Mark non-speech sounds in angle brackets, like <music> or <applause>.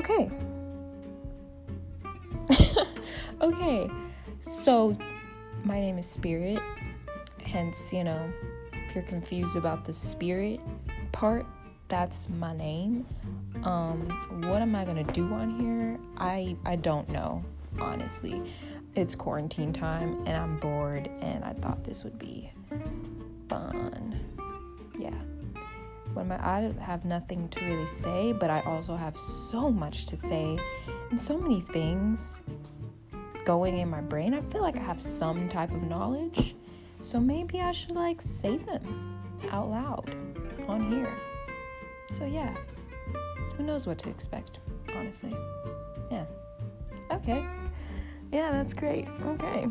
okay. <laughs> okay, so my name is Spirit, hence, you know, if you're confused about the spirit part, that's my name. Um, what am I gonna do on here? I I don't know, honestly. It's quarantine time and I'm bored and I thought this would be fun. Yeah. I, I have nothing to really say, but I also have so much to say and so many things going in my brain. I feel like I have some type of knowledge. So maybe I should like say them out loud on here. So yeah. Who knows what to expect, honestly. Yeah. Okay. Yeah, that's great. Okay.